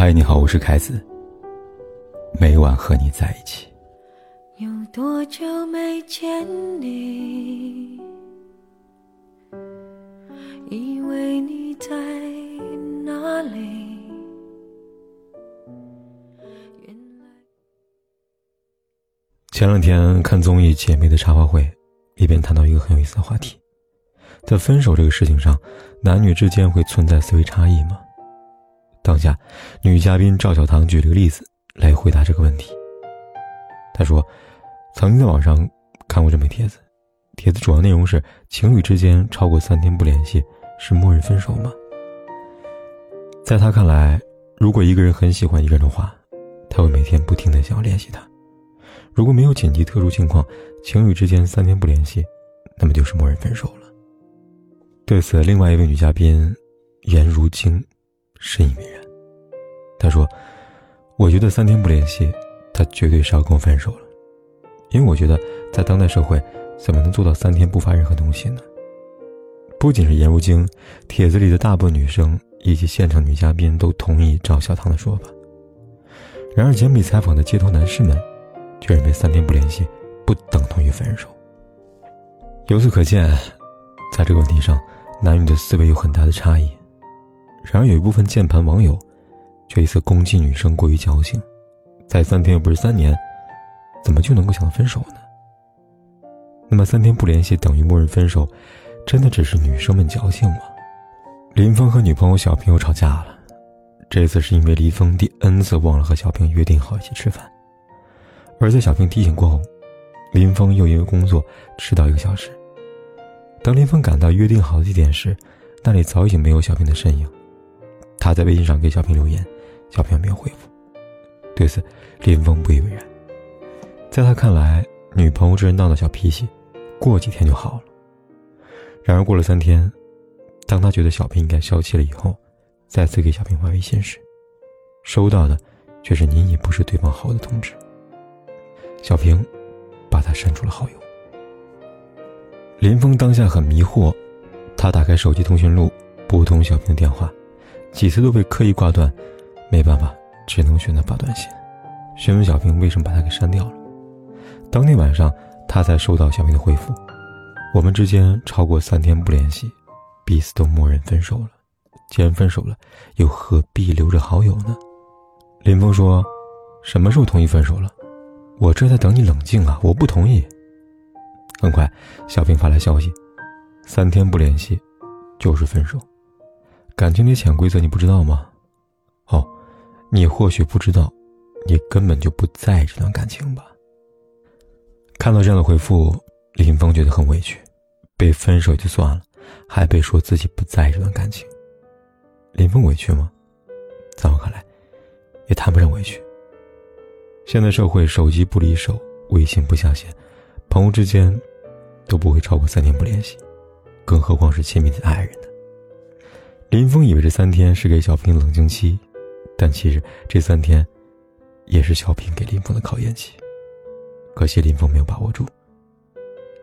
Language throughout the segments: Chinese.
嗨，你好，我是凯子。每晚和你在一起。有多久没见你？以为你在哪里？前两天看综艺《姐妹的茶话会》，里边谈到一个很有意思的话题，在分手这个事情上，男女之间会存在思维差异吗？当下，女嘉宾赵小棠举了个例子来回答这个问题。她说：“曾经在网上看过这枚帖子，帖子主要内容是情侣之间超过三天不联系是默认分手吗？”在她看来，如果一个人很喜欢一个人的话，他会每天不停的想要联系他。如果没有紧急特殊情况，情侣之间三天不联系，那么就是默认分手了。对此，另外一位女嘉宾颜如晶。深以为然。他说：“我觉得三天不联系，他绝对是要跟我分手了。因为我觉得，在当代社会，怎么能做到三天不发任何东西呢？”不仅是颜如晶，帖子里的大部分女生以及现场女嘉宾都同意赵小棠的说法。然而，简笔采访的街头男士们，却认为三天不联系不等同于分手。由此可见，在这个问题上，男女的思维有很大的差异。然而，有一部分键盘网友却一次攻击女生过于矫情，才三天又不是三年，怎么就能够想到分手呢？那么，三天不联系等于默认分手，真的只是女生们矫情吗？林峰和女朋友小平又吵架了，这次是因为林峰第 N 次忘了和小平约定好一起吃饭，而在小平提醒过后，林峰又因为工作迟到一个小时。当林峰赶到约定好的地点时，那里早已经没有小平的身影。他在微信上给小平留言，小平没有回复。对此，林峰不以为然。在他看来，女朋友这人闹闹小脾气，过几天就好了。然而过了三天，当他觉得小平应该消气了以后，再次给小平发微信时，收到的却是“您已不是对方好友”的通知。小平把他删除了好友。林峰当下很迷惑，他打开手机通讯录，拨通小平的电话。几次都被刻意挂断，没办法，只能选择发短信，询问小平为什么把他给删掉了。当天晚上，他才收到小平的回复：“我们之间超过三天不联系，彼此都默认分手了。既然分手了，又何必留着好友呢？”林峰说：“什么时候同意分手了？我这在等你冷静啊！我不同意。”很快，小平发来消息：“三天不联系，就是分手。”感情里潜规则你不知道吗？哦，你或许不知道，你根本就不在意这段感情吧。看到这样的回复，林峰觉得很委屈，被分手就算了，还被说自己不在意这段感情。林峰委屈吗？在我看来，也谈不上委屈。现在社会，手机不离手，微信不下线，朋友之间都不会超过三天不联系，更何况是亲密的爱人呢？林峰以为这三天是给小平冷静期，但其实这三天，也是小平给林峰的考验期。可惜林峰没有把握住。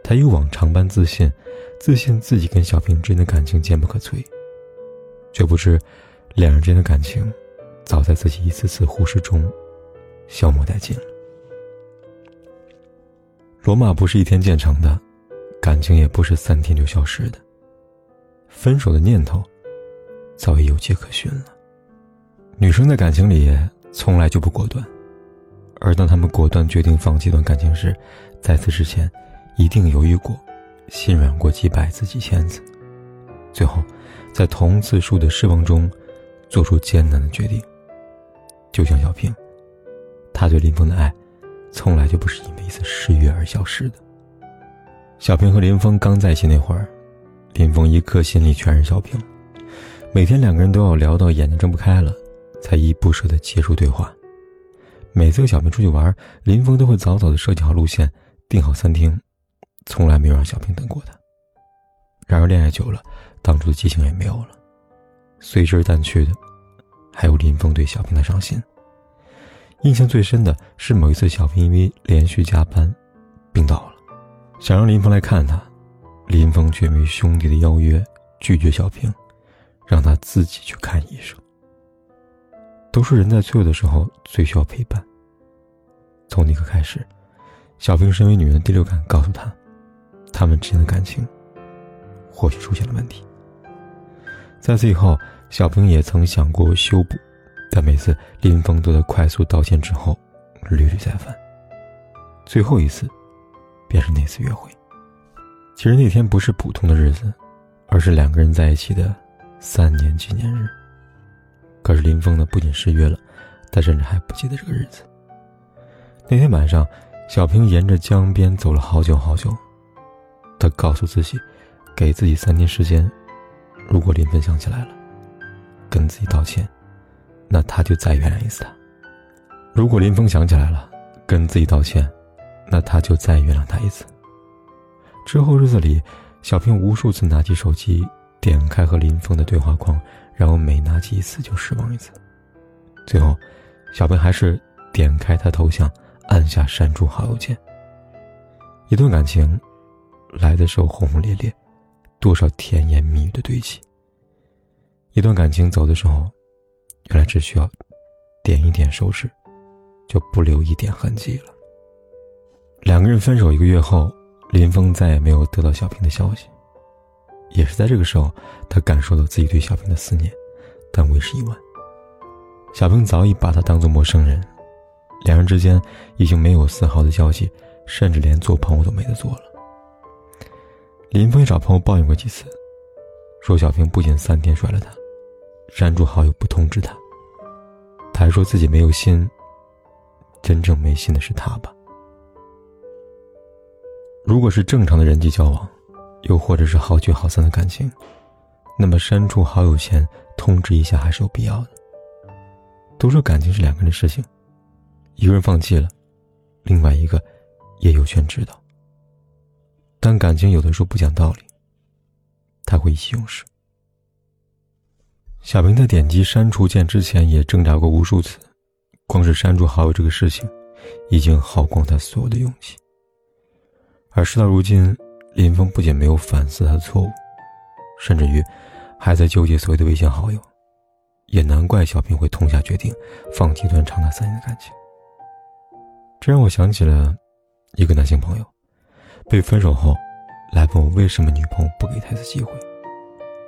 他又往常般自信，自信自己跟小平之间的感情坚不可摧，却不知，两人之间的感情，早在自己一次次忽视中，消磨殆尽了。罗马不是一天建成的，感情也不是三天就消失的。分手的念头。早已有迹可循了。女生在感情里从来就不果断，而当她们果断决定放弃一段感情时，在此之前，一定犹豫过，心软过几百次几千次，最后，在同次数的失望中，做出艰难的决定。就像小平，他对林峰的爱，从来就不是因为一次失约而消失的。小平和林峰刚在一起那会儿，林峰一颗心里全是小平。每天两个人都要聊到眼睛睁不开了，才依依不舍的结束对话。每次和小平出去玩，林峰都会早早的设计好路线，订好餐厅，从来没有让小平等过他。然而恋爱久了，当初的激情也没有了，随之而淡去的，还有林峰对小平的上心。印象最深的是某一次，小平因为连续加班，病倒了，想让林峰来看他，林峰却因为兄弟的邀约拒绝小平。让他自己去看医生。都说人在脆弱的时候最需要陪伴。从那刻开始，小平身为女人的第六感告诉她，他们之间的感情或许出现了问题。在此以后，小平也曾想过修补，但每次林峰都在快速道歉之后，屡屡再犯。最后一次，便是那次约会。其实那天不是普通的日子，而是两个人在一起的三年纪念日。可是林峰呢，不仅失约了，他甚至还不记得这个日子。那天晚上，小平沿着江边走了好久好久。他告诉自己，给自己三天时间。如果林峰想起来了，跟自己道歉，那他就再原谅一次他；如果林峰想起来了，跟自己道歉，那他就再原谅他一次。之后日子里，小平无数次拿起手机，点开和林峰的对话框，然后每拿起一次就失望一次。最后，小平还是点开他头像。按下删除好友键。一段感情来的时候轰轰烈烈，多少甜言蜜语的堆砌；一段感情走的时候，原来只需要点一点手指，就不留一点痕迹了。两个人分手一个月后，林峰再也没有得到小平的消息。也是在这个时候，他感受到自己对小平的思念，但为时已晚。小平早已把他当做陌生人。两人之间已经没有丝毫的交集，甚至连做朋友都没得做了。林峰也找朋友抱怨过几次，说小平不仅三天甩了他，删除好友不通知他，他还说自己没有心。真正没心的是他吧？如果是正常的人际交往，又或者是好聚好散的感情，那么删除好友前通知一下还是有必要的。都说感情是两个人的事情。一个人放弃了，另外一个也有权知道。但感情有的时候不讲道理，他会意气用事。小平在点击删除键之前也挣扎过无数次，光是删除好友这个事情，已经耗光他所有的勇气。而事到如今，林峰不仅没有反思他的错误，甚至于还在纠结所谓的微信好友，也难怪小平会痛下决定，放弃一段长达三年的感情。这让我想起了一个男性朋友，被分手后，来问我为什么女朋友不给他一次机会，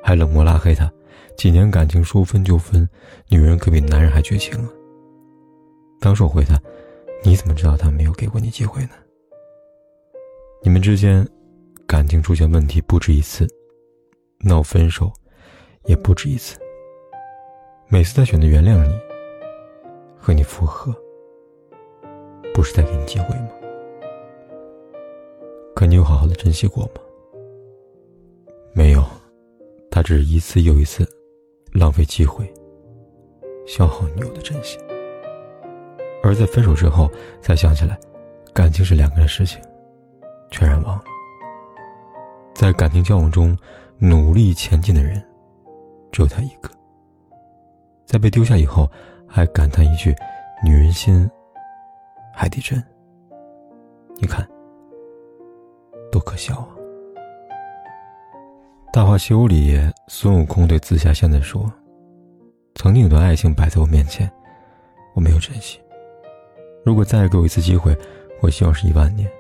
还冷漠拉黑他。几年感情说分就分，女人可比男人还绝情啊。当时我回他：“你怎么知道他没有给过你机会呢？你们之间感情出现问题不止一次，闹分手也不止一次。每次他选择原谅你，和你复合。”不是在给你机会吗？可你有好好的珍惜过吗？没有，他只是一次又一次浪费机会，消耗女友的真心。而在分手之后才想起来，感情是两个人的事情，全然忘了。在感情交往中努力前进的人，只有他一个。在被丢下以后，还感叹一句：“女人心。”海底针，你看，多可笑啊！《大话西游》里，孙悟空对紫霞仙子说：“曾经有段爱情摆在我面前，我没有珍惜。如果再给我一次机会，我希望是一万年。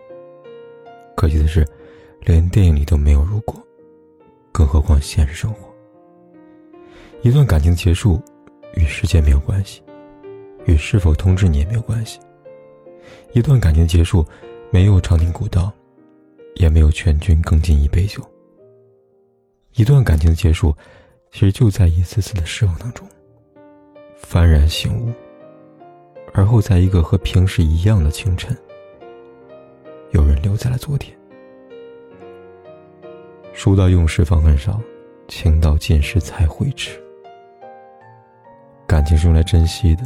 可惜的是，连电影里都没有如果，更何况现实生活。一段感情的结束，与时间没有关系，与是否通知你也没有关系。”一段感情的结束，没有长亭古道，也没有劝君更尽一杯酒。一段感情的结束，其实就在一次次的失望当中，幡然醒悟。而后，在一个和平时一样的清晨，有人留在了昨天。书到用时方恨少，情到尽时才会迟。感情是用来珍惜的，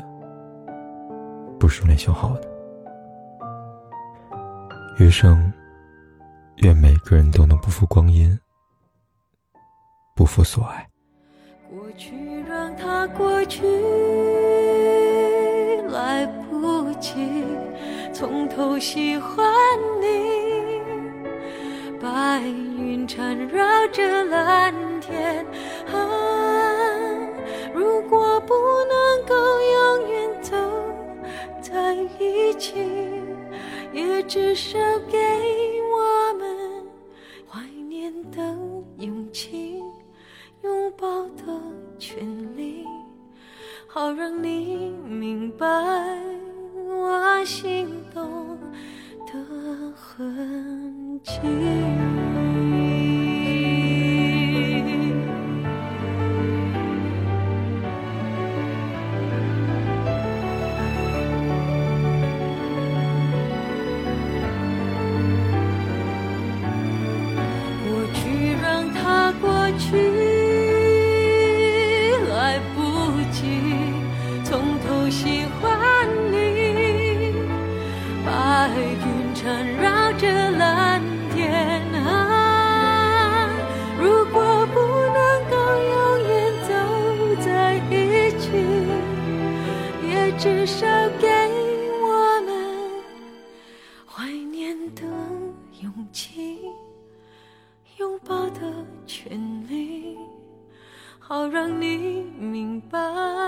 不是用来消耗的。余生，愿每个人都能不负光阴，不负所爱。过去让它过去，来不及从头喜欢你。白云缠绕着蓝天啊如果不能够永远走在一起也至少给白云缠绕着蓝天啊如果不能够永远走在一起也至少给我们怀念的勇气拥抱的权利好让你明白。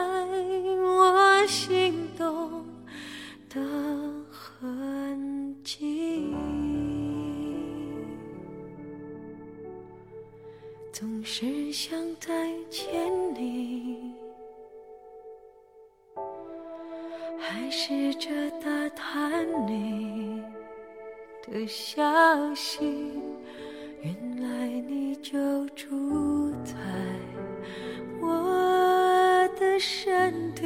试着打探你的消息，原来你就住在我的身体，